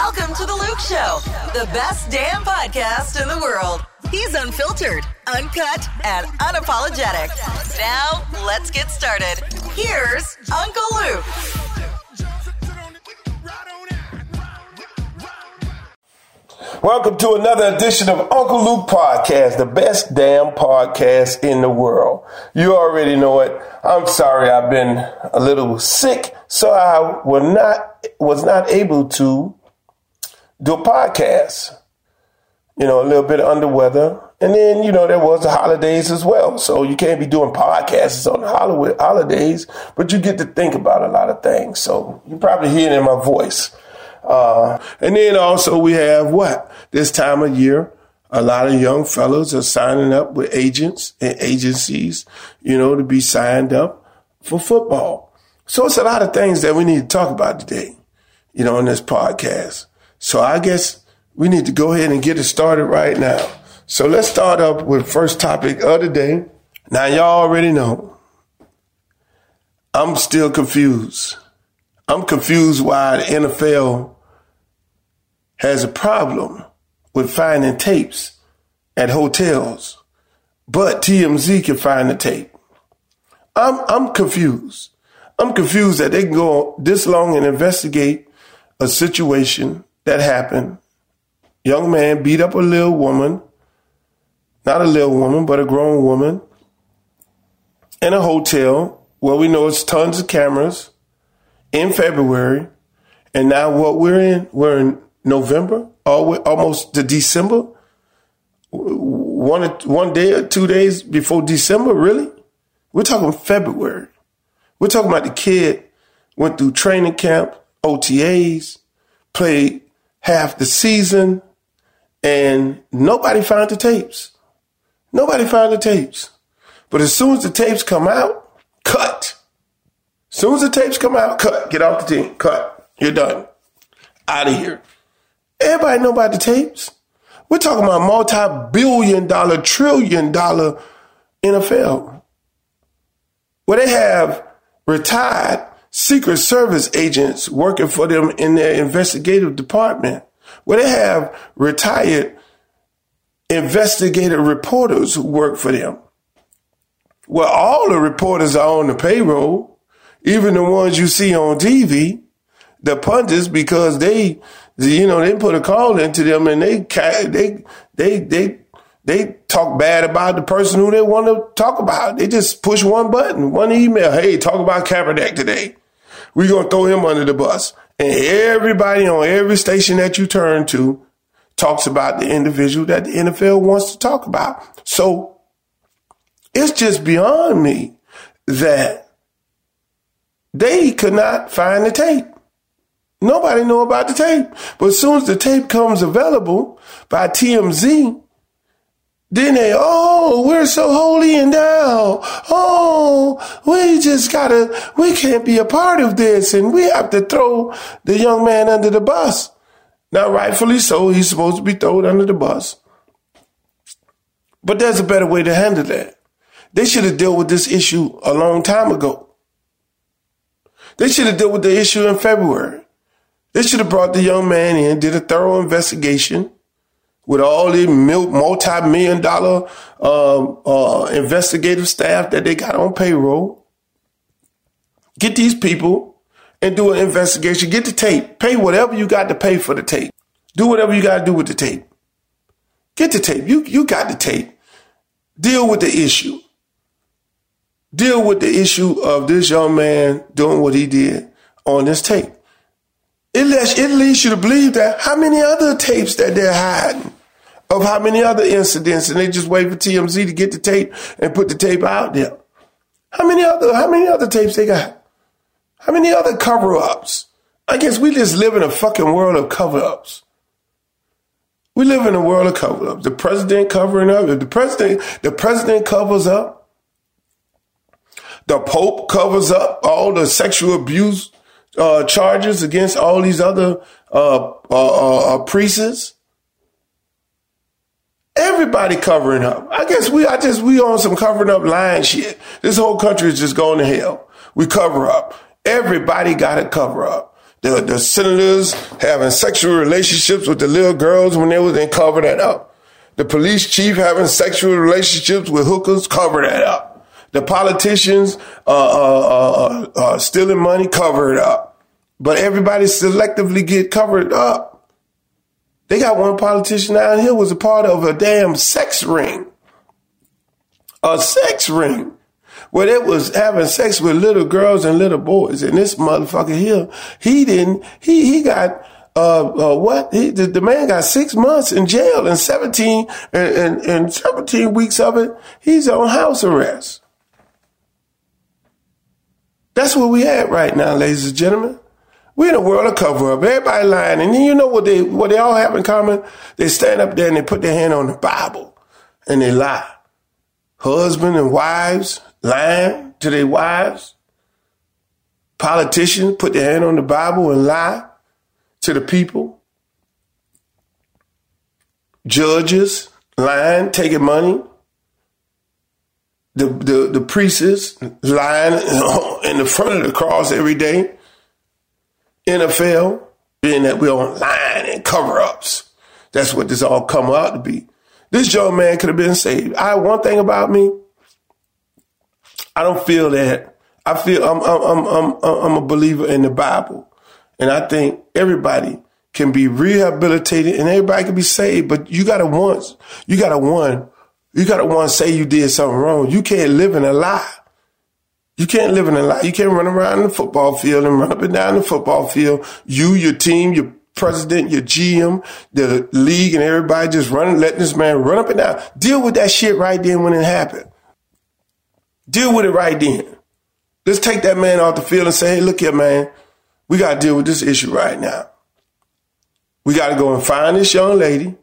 Welcome to The Luke Show, the best damn podcast in the world. He's unfiltered, uncut, and unapologetic. Now, let's get started. Here's Uncle Luke. Welcome to another edition of Uncle Luke Podcast, the best damn podcast in the world. You already know it. I'm sorry I've been a little sick, so I was not was not able to do a podcast. You know, a little bit under weather. And then, you know, there was the holidays as well. So you can't be doing podcasts on the holidays, but you get to think about a lot of things. So you probably hear it in my voice. Uh, and then also we have what? This time of year, a lot of young fellows are signing up with agents and agencies, you know, to be signed up for football. So it's a lot of things that we need to talk about today, you know, in this podcast. So I guess we need to go ahead and get it started right now. So let's start up with first topic of the day. Now y'all already know I'm still confused. I'm confused why the NFL has a problem with finding tapes at hotels, but TMZ can find the tape. I'm I'm confused. I'm confused that they can go this long and investigate a situation that happened. Young man beat up a little woman, not a little woman, but a grown woman, in a hotel where we know it's tons of cameras in February. And now what we're in, we're in November, almost to December. One one day or two days before December, really? We're talking February. We're talking about the kid went through training camp, OTAs, played half the season, and nobody found the tapes. Nobody found the tapes. But as soon as the tapes come out, cut. As soon as the tapes come out, cut. Get off the team. Cut. You're done. Out of here. Everybody know about the tapes. We're talking about multi-billion dollar, trillion dollar NFL. Where they have retired Secret Service agents working for them in their investigative department. Where they have retired investigative reporters who work for them. Well, all the reporters are on the payroll, even the ones you see on TV, the pundits, because they you know, they put a call into them and they they they they they talk bad about the person who they want to talk about. They just push one button, one email. Hey, talk about Kaepernick today. We're gonna throw him under the bus. And everybody on every station that you turn to talks about the individual that the NFL wants to talk about. So it's just beyond me that they could not find the tape. Nobody know about the tape. But as soon as the tape comes available by TMZ, then they, oh, we're so holy and now, oh, we just gotta, we can't be a part of this and we have to throw the young man under the bus. Now, rightfully so, he's supposed to be thrown under the bus. But there's a better way to handle that. They should have dealt with this issue a long time ago. They should have dealt with the issue in February. They should have brought the young man in, did a thorough investigation with all the multi-million dollar um, uh, investigative staff that they got on payroll. Get these people and do an investigation. Get the tape. Pay whatever you got to pay for the tape. Do whatever you got to do with the tape. Get the tape. You you got the tape. Deal with the issue. Deal with the issue of this young man doing what he did on this tape. It, lets, it leads you to believe that how many other tapes that they're hiding of how many other incidents and they just wait for TMZ to get the tape and put the tape out there. How many other, how many other tapes they got? How many other cover ups? I guess we just live in a fucking world of cover ups. We live in a world of cover ups. The president covering up. If the president, the president covers up. The Pope covers up all the sexual abuse uh, charges against all these other uh, uh, uh, uh, priests. Everybody covering up. I guess we, I just, we on some covering up lying shit. This whole country is just going to hell. We cover up. Everybody got to cover up. The, the senators having sexual relationships with the little girls when they was in cover that up. The police chief having sexual relationships with hookers, cover that up. The politicians uh, uh, uh, uh stealing money, cover it up. But everybody selectively get covered up. They got one politician out here was a part of a damn sex ring. A sex ring where it was having sex with little girls and little boys. And this motherfucker here, he didn't, he, he got, uh, uh, what? He, the, the, man got six months in jail and 17, and, and, and 17 weeks of it, he's on house arrest. That's what we at right now, ladies and gentlemen. We're in a world of cover up. Everybody lying. And you know what they, what they all have in common? They stand up there and they put their hand on the Bible and they lie. Husband and wives, lying to their wives. Politicians put their hand on the Bible and lie to the people. Judges lying, taking money. The, the, the priests lying in the front of the cross every day. NFL, being that we're on line and cover ups. That's what this all come out to be. This young man could have been saved. I one thing about me, I don't feel that. I feel I'm I'm I'm I'm I'm a believer in the Bible, and I think everybody can be rehabilitated and everybody can be saved. But you gotta once, you gotta one, you gotta one say you did something wrong. You can't live in a lie. You can't live in a lie. You can't run around the football field and run up and down the football field. You, your team, your president, your GM, the league, and everybody just running, letting this man run up and down. Deal with that shit right then when it happened. Deal with it right then. Let's take that man off the field and say, hey, look here, man, we got to deal with this issue right now. We got to go and find this young lady.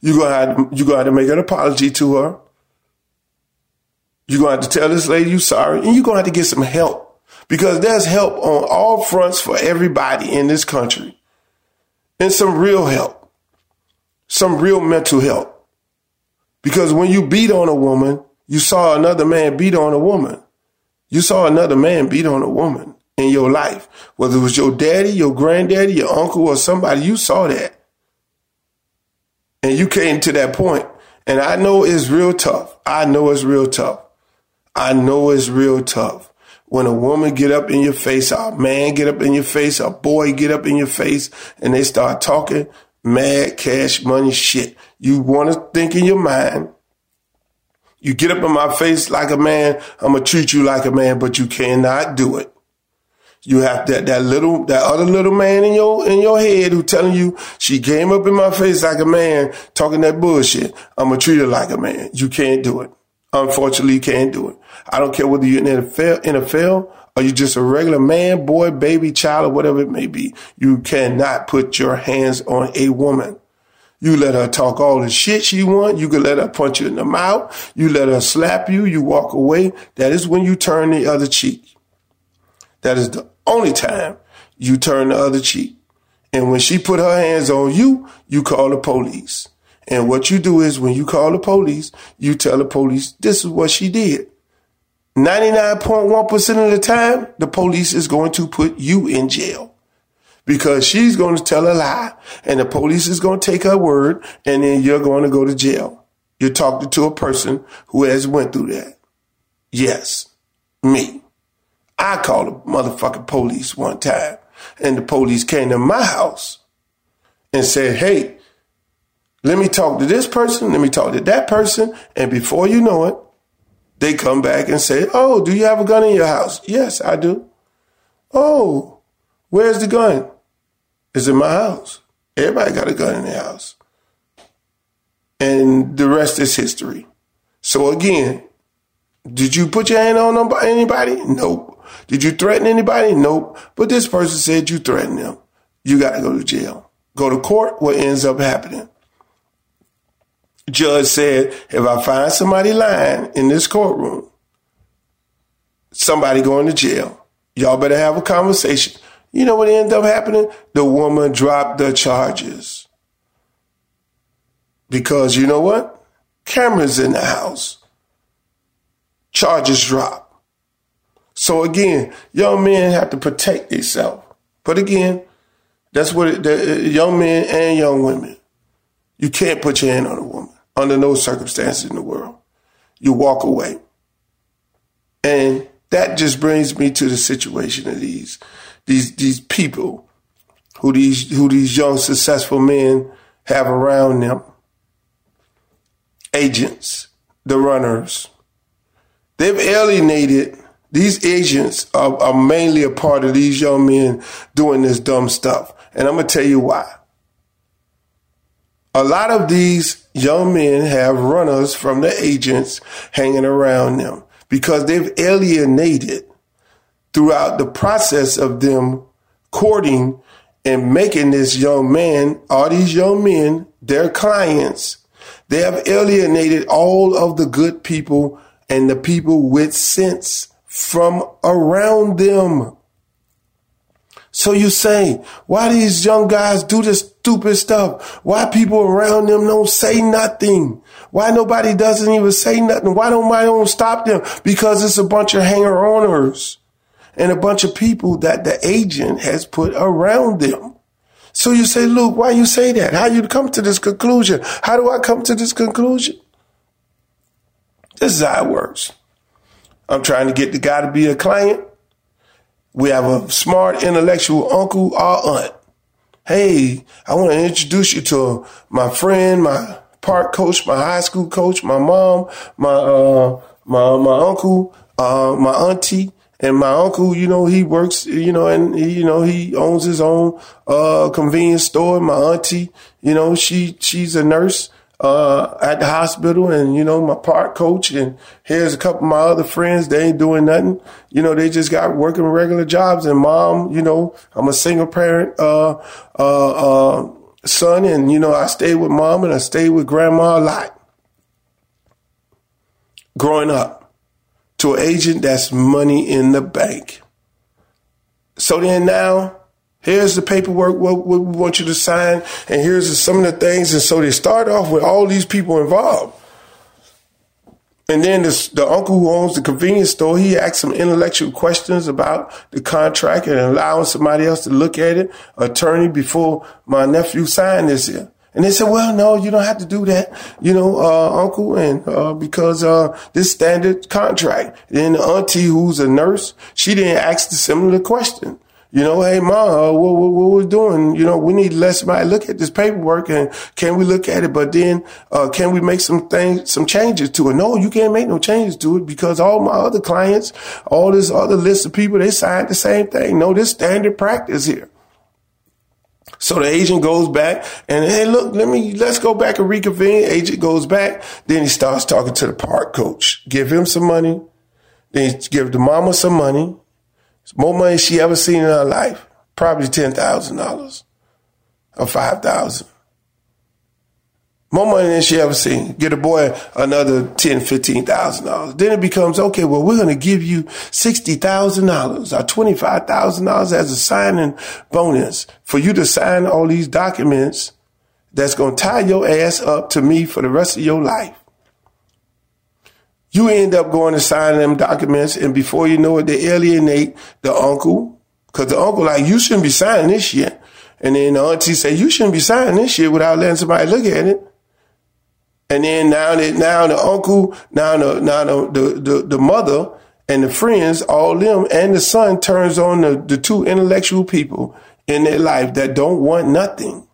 You're going to have to, make an apology to her. You're going to have to tell this lady you're sorry, and you're going to have to get some help because there's help on all fronts for everybody in this country and some real help, some real mental help. Because when you beat on a woman, you saw another man beat on a woman. You saw another man beat on a woman in your life. Whether it was your daddy, your granddaddy, your uncle, or somebody, you saw that. And you came to that point. And I know it's real tough. I know it's real tough. I know it's real tough. When a woman get up in your face, a man get up in your face, a boy get up in your face, and they start talking mad cash money shit. You want to think in your mind, you get up in my face like a man, I'm gonna treat you like a man, but you cannot do it. You have that that little that other little man in your in your head who telling you she came up in my face like a man, talking that bullshit. I'm gonna treat her like a man. You can't do it. Unfortunately, you can't do it. I don't care whether you're in NFL, NFL or you're just a regular man, boy, baby, child, or whatever it may be. You cannot put your hands on a woman. You let her talk all the shit she want. You can let her punch you in the mouth. You let her slap you. You walk away. That is when you turn the other cheek. That is the only time you turn the other cheek. And when she put her hands on you, you call the police. And what you do is when you call the police, you tell the police this is what she did. 99.1% of the time, the police is going to put you in jail because she's going to tell a lie and the police is going to take her word and then you're going to go to jail. You're talking to a person who has went through that. Yes, me. I called the motherfucking police one time and the police came to my house and said, Hey, let me talk to this person. Let me talk to that person. And before you know it, they come back and say, Oh, do you have a gun in your house? Yes, I do. Oh, where's the gun? is in my house. Everybody got a gun in their house. And the rest is history. So again, did you put your hand on anybody? Nope. Did you threaten anybody? Nope. But this person said you threatened them. You got to go to jail. Go to court. What ends up happening? Judge said, if I find somebody lying in this courtroom, somebody going to jail. Y'all better have a conversation. You know what ended up happening? The woman dropped the charges. Because you know what? Cameras in the house. Charges drop. So again, young men have to protect themselves. But again, that's what it, the, young men and young women. You can't put your hand on a woman under no circumstances in the world. You walk away. And that just brings me to the situation of these these these people who these who these young successful men have around them. Agents, the runners. They've alienated these agents are, are mainly a part of these young men doing this dumb stuff. And I'm gonna tell you why. A lot of these young men have runners from the agents hanging around them because they've alienated throughout the process of them courting and making this young man, all these young men, their clients. They have alienated all of the good people and the people with sense from around them. So you say, why these young guys do this stupid stuff? Why people around them don't say nothing? Why nobody doesn't even say nothing? Why don't my don't stop them? Because it's a bunch of hanger-oners and a bunch of people that the agent has put around them. So you say, Luke, why you say that? How you come to this conclusion? How do I come to this conclusion? This is how it works. I'm trying to get the guy to be a client. We have a smart, intellectual uncle or aunt. Hey, I want to introduce you to my friend, my park coach, my high school coach, my mom, my uh, my my uncle, uh, my auntie, and my uncle. You know, he works. You know, and he, you know he owns his own uh, convenience store. My auntie, you know, she she's a nurse uh, at the hospital and, you know, my park coach and here's a couple of my other friends. They ain't doing nothing. You know, they just got working regular jobs and mom, you know, I'm a single parent, uh, uh, uh, son. And, you know, I stayed with mom and I stayed with grandma a lot growing up to an agent that's money in the bank. So then now Here's the paperwork, what, what we want you to sign, and here's some of the things. And so they start off with all these people involved. And then this, the uncle who owns the convenience store, he asked some intellectual questions about the contract and allowing somebody else to look at it, attorney, before my nephew signed this here. And they said, well, no, you don't have to do that, you know, uh, uncle, and, uh, because, uh, this standard contract. Then the auntie who's a nurse, she didn't ask the similar question you know, hey, ma, uh, what, what, what we're doing, you know, we need let somebody look at this paperwork and can we look at it? But then, uh, can we make some things, some changes to it? No, you can't make no changes to it because all my other clients, all this other list of people, they signed the same thing. No, this standard practice here. So the agent goes back and hey, look, let me let's go back and reconvene. Agent goes back, then he starts talking to the park coach. Give him some money, then give the mama some money, more money she ever seen in her life. Probably ten thousand dollars or five thousand. More money than she ever seen. Get a boy another ten, fifteen thousand dollars. Then it becomes okay. Well, we're going to give you sixty thousand dollars or twenty five thousand dollars as a signing bonus for you to sign all these documents. That's going to tie your ass up to me for the rest of your life. You end up going to sign them documents, and before you know it, they alienate the uncle. Cause the uncle like, you shouldn't be signing this shit. And then the auntie say, you shouldn't be signing this shit without letting somebody look at it. And then now that now the uncle, now the now the, the, the, the mother and the friends, all them, and the son turns on the, the two intellectual people in their life that don't want nothing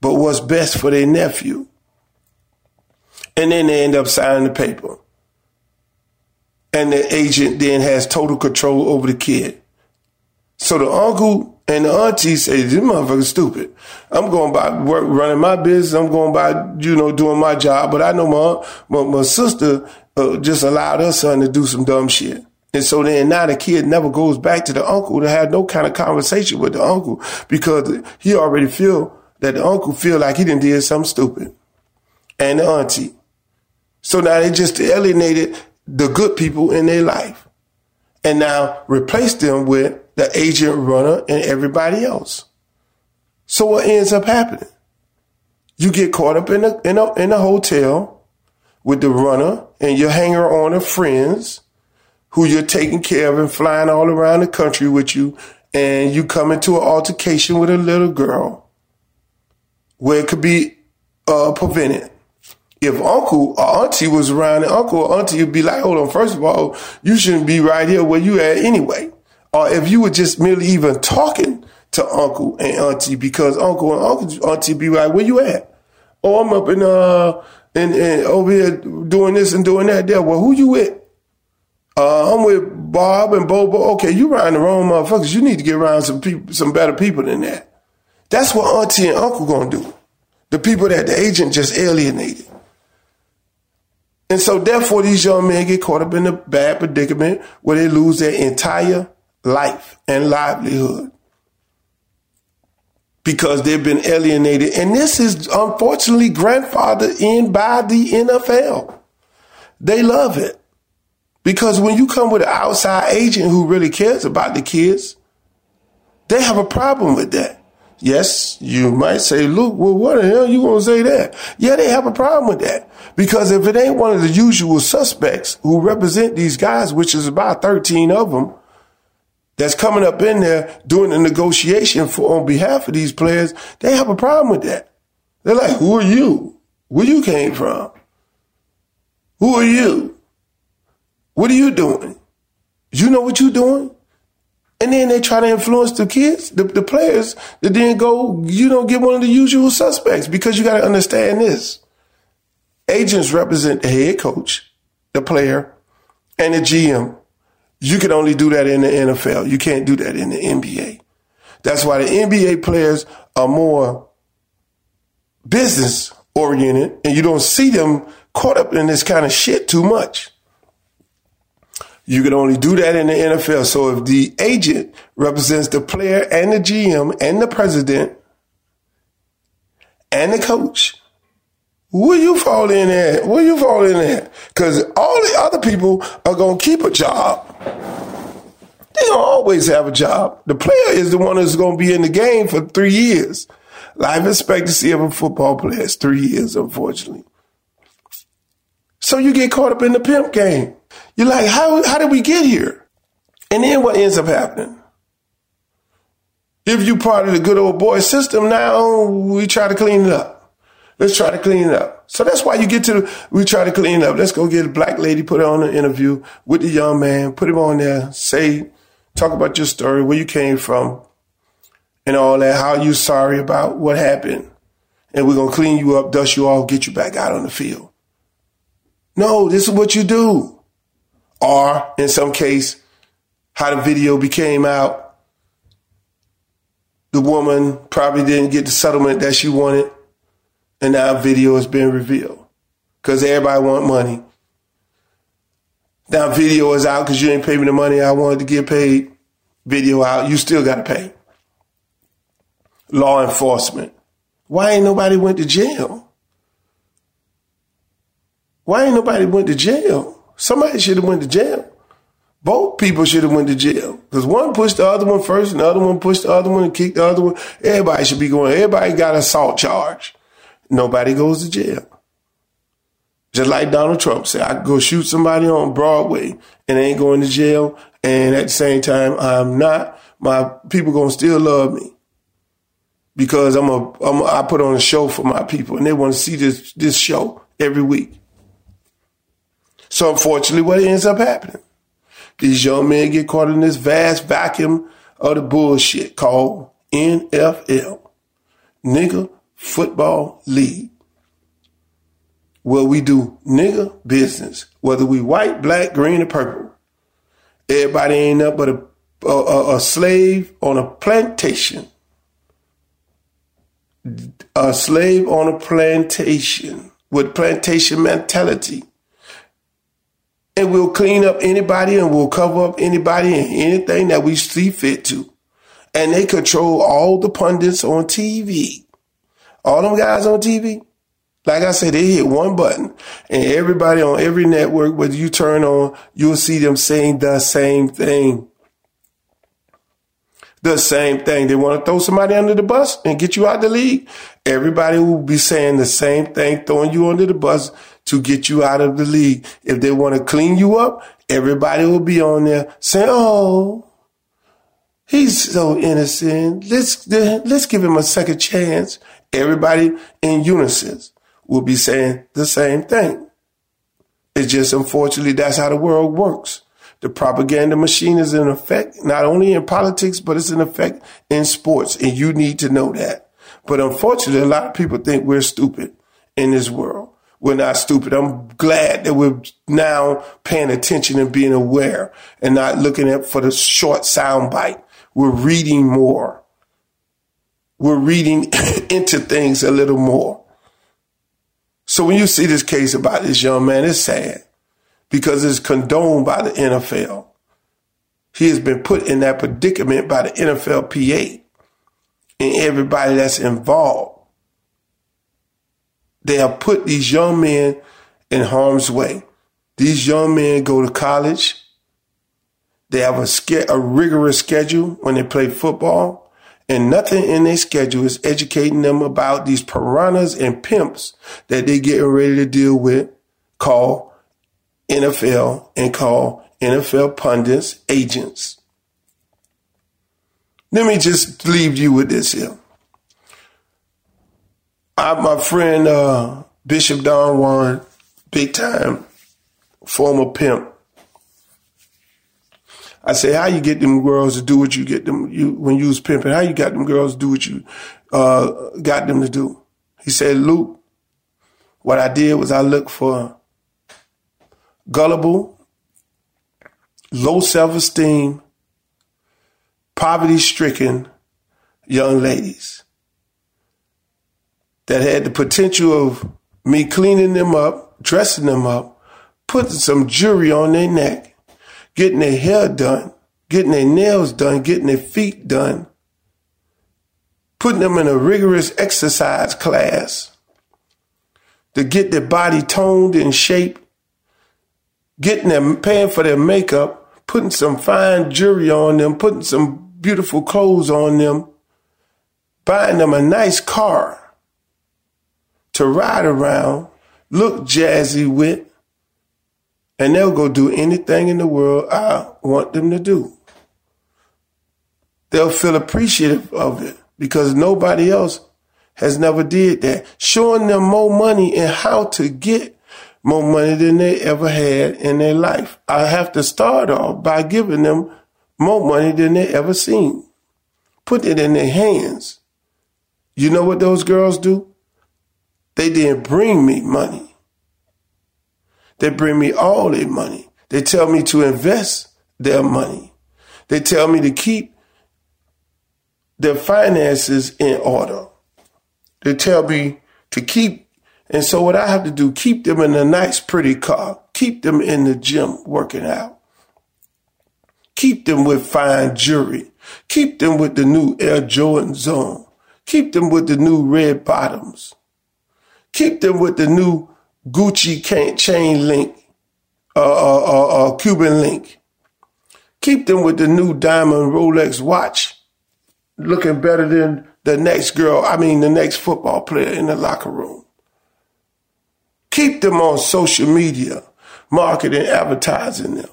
but what's best for their nephew. And then they end up signing the paper and the agent then has total control over the kid. So the uncle and the auntie say, this motherfucker's stupid. I'm going by work, running my business. I'm going by, you know, doing my job. But I know my, my, my sister uh, just allowed her son to do some dumb shit. And so then now the kid never goes back to the uncle to have no kind of conversation with the uncle because he already feel that the uncle feel like he didn't did something stupid. And the auntie. So now they just alienated the good people in their life and now replace them with the agent runner and everybody else. So what ends up happening? You get caught up in a, in a, in a hotel with the runner and your hanger on of friends who you're taking care of and flying all around the country with you and you come into an altercation with a little girl where it could be uh, prevented. If uncle or auntie was around and uncle or auntie would be like, hold on, first of all, you shouldn't be right here where you at anyway. Or if you were just merely even talking to uncle and auntie because uncle and uncle auntie be like, where you at? Oh, I'm up in uh and, over here doing this and doing that there. Well, who you with? Uh, I'm with Bob and Bobo. Okay, you around the wrong motherfuckers. You need to get around some people, some better people than that. That's what auntie and uncle gonna do. The people that the agent just alienated. And so therefore these young men get caught up in a bad predicament where they lose their entire life and livelihood because they've been alienated. And this is unfortunately grandfathered in by the NFL. They love it. Because when you come with an outside agent who really cares about the kids, they have a problem with that. Yes, you might say, Luke, well, what the hell you gonna say that? Yeah, they have a problem with that. Because if it ain't one of the usual suspects who represent these guys, which is about 13 of them, that's coming up in there doing the negotiation for on behalf of these players, they have a problem with that. They're like, who are you? Where you came from? Who are you? What are you doing? You know what you're doing? And then they try to influence the kids, the, the players, that then go, you don't get one of the usual suspects because you got to understand this. Agents represent the head coach, the player, and the GM. You can only do that in the NFL. You can't do that in the NBA. That's why the NBA players are more business oriented and you don't see them caught up in this kind of shit too much. You can only do that in the NFL. So if the agent represents the player and the GM and the president and the coach, where you fall in at? Where you fall in at? Because all the other people are gonna keep a job. They don't always have a job. The player is the one that's gonna be in the game for three years. Life expectancy of a football player is three years, unfortunately. So you get caught up in the pimp game. You're like, how how did we get here? And then what ends up happening? If you part of the good old boy system, now we try to clean it up. Let's try to clean it up. So that's why you get to the, we try to clean it up. Let's go get a black lady, put her on an interview with the young man, put him on there, say, talk about your story, where you came from, and all that, how you sorry about what happened. And we're going to clean you up, dust you off, get you back out on the field. No, this is what you do. Or in some case, how the video became out. The woman probably didn't get the settlement that she wanted and now video has been revealed because everybody want money. Now video is out because you ain't pay me the money I wanted to get paid. Video out, you still got to pay. Law enforcement. Why ain't nobody went to jail? Why ain't nobody went to jail? Somebody should have went to jail. Both people should have went to jail because one pushed the other one first, and the other one pushed the other one and kicked the other one. Everybody should be going. Everybody got assault charge nobody goes to jail. Just like Donald Trump said, I go shoot somebody on Broadway and ain't going to jail. And at the same time, I'm not. My people gonna still love me because I'm a, I'm a I put on a show for my people and they want to see this this show every week. So unfortunately, what ends up happening? These young men get caught in this vast vacuum of the bullshit called NFL. Nigga, Football League, where we do nigga business, whether we white, black, green, or purple. Everybody ain't up but a, a, a slave on a plantation. A slave on a plantation with plantation mentality. And we'll clean up anybody and we'll cover up anybody and anything that we see fit to. And they control all the pundits on TV. All them guys on TV, like I said, they hit one button and everybody on every network, whether you turn on, you'll see them saying the same thing. The same thing. They want to throw somebody under the bus and get you out the league. Everybody will be saying the same thing, throwing you under the bus to get you out of the league. If they want to clean you up, everybody will be on there saying, Oh, He's so innocent. Let's let's give him a second chance. Everybody in unison will be saying the same thing. It's just unfortunately that's how the world works. The propaganda machine is in effect not only in politics, but it's in effect in sports, and you need to know that. But unfortunately, a lot of people think we're stupid in this world. We're not stupid. I'm glad that we're now paying attention and being aware and not looking at for the short sound bite. We're reading more. We're reading into things a little more. So when you see this case about this young man, it's sad because it's condoned by the NFL. He has been put in that predicament by the NFLPA and everybody that's involved. They have put these young men in harm's way. These young men go to college. They have a, a rigorous schedule when they play football, and nothing in their schedule is educating them about these piranhas and pimps that they getting ready to deal with, call NFL and call NFL pundits agents. Let me just leave you with this here. I, my friend uh, Bishop Don Juan, big time former pimp. I say, how you get them girls to do what you get them you when you was pimping? How you got them girls to do what you uh, got them to do? He said, Luke, what I did was I looked for gullible, low self esteem, poverty stricken young ladies that had the potential of me cleaning them up, dressing them up, putting some jewelry on their neck, getting their hair done, getting their nails done, getting their feet done, putting them in a rigorous exercise class to get their body toned and shaped getting them, paying for their makeup, putting some fine jewelry on them, putting some beautiful clothes on them, buying them a nice car to ride around, look jazzy with, and they'll go do anything in the world I want them to do. They'll feel appreciative of it because nobody else has never did that. Showing them more money and how to get more money than they ever had in their life. I have to start off by giving them more money than they ever seen. Put it in their hands. You know what those girls do? They didn't bring me money. They bring me all their money. They tell me to invest their money. They tell me to keep their finances in order. They tell me to keep and so what I have to do, keep them in a nice, pretty car, keep them in the gym working out, keep them with fine jewelry, keep them with the new Air Jordan Zone, keep them with the new red bottoms, keep them with the new Gucci chain link, uh, uh, uh, uh, Cuban link, keep them with the new diamond Rolex watch, looking better than the next girl, I mean the next football player in the locker room. Keep them on social media, marketing, advertising them.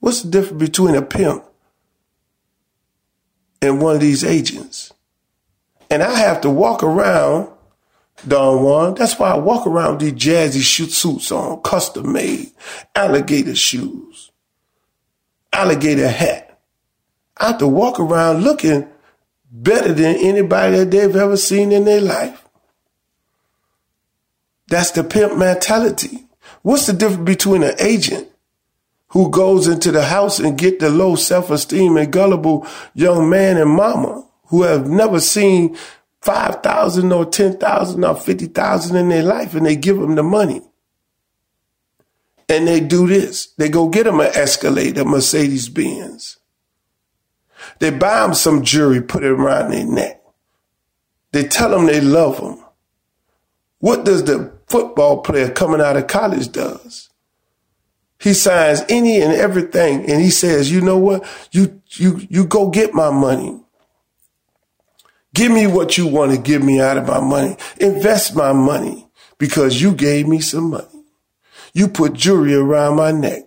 What's the difference between a pimp and one of these agents? And I have to walk around, Don Juan. That's why I walk around with these jazzy shoot suits on, custom made, alligator shoes, alligator hat. I have to walk around looking better than anybody that they've ever seen in their life. That's the pimp mentality. What's the difference between an agent who goes into the house and get the low self-esteem and gullible young man and mama who have never seen 5,000 or 10,000 or 50,000 in their life and they give them the money. And they do this. They go get them an Escalade, a Mercedes Benz. They buy them some jewelry, put it around their neck. They tell them they love them. What does the football player coming out of college does? He signs any and everything and he says, you know what? You, you, you go get my money. Give me what you want to give me out of my money. Invest my money because you gave me some money. You put jewelry around my neck.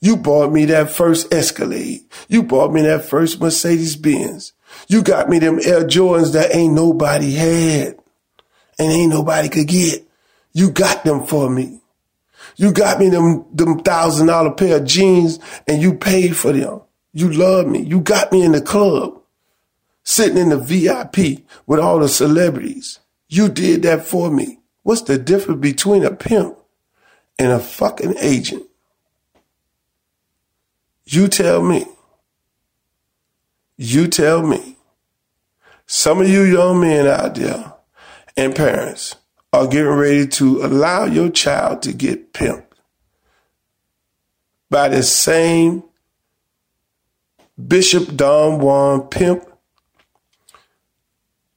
You bought me that first Escalade. You bought me that first Mercedes Benz. You got me them Air Jordans that ain't nobody had and ain't nobody could get. You got them for me. You got me them, them thousand dollar pair of jeans and you paid for them. You love me. You got me in the club, sitting in the VIP with all the celebrities. You did that for me. What's the difference between a pimp and a fucking agent? You tell me. You tell me. Some of you young men out there and parents are getting ready to allow your child to get pimped by the same Bishop Don Juan pimp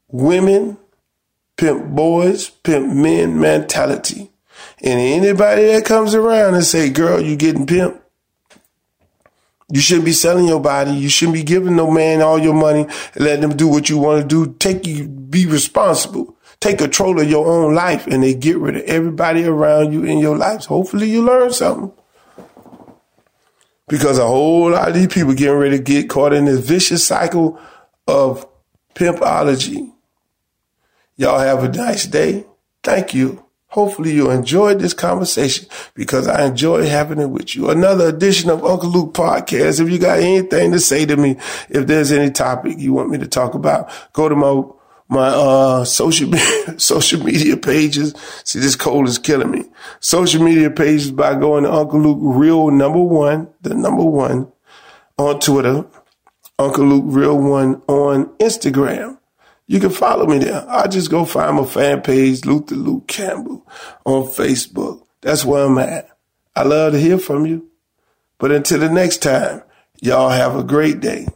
women, pimp boys, pimp men mentality. And anybody that comes around and say, girl, you getting pimped, you shouldn't be selling your body. You shouldn't be giving no man all your money letting them do what you want to do. Take you, be responsible. Take control of your own life and they get rid of everybody around you in your life. Hopefully you learn something. Because a whole lot of these people getting ready to get caught in this vicious cycle of pimpology. Y'all have a nice day. Thank you. Hopefully you enjoyed this conversation because I enjoy having it with you. Another edition of Uncle Luke podcast. If you got anything to say to me, if there's any topic you want me to talk about, go to my my uh social social media pages. See, this cold is killing me. Social media pages by going to Uncle Luke Real Number One, the number one on Twitter, Uncle Luke Real One on Instagram. You can follow me there. I just go find my fan page, Luther Luke Campbell, on Facebook. That's where I'm at. I love to hear from you. But until the next time, y'all have a great day.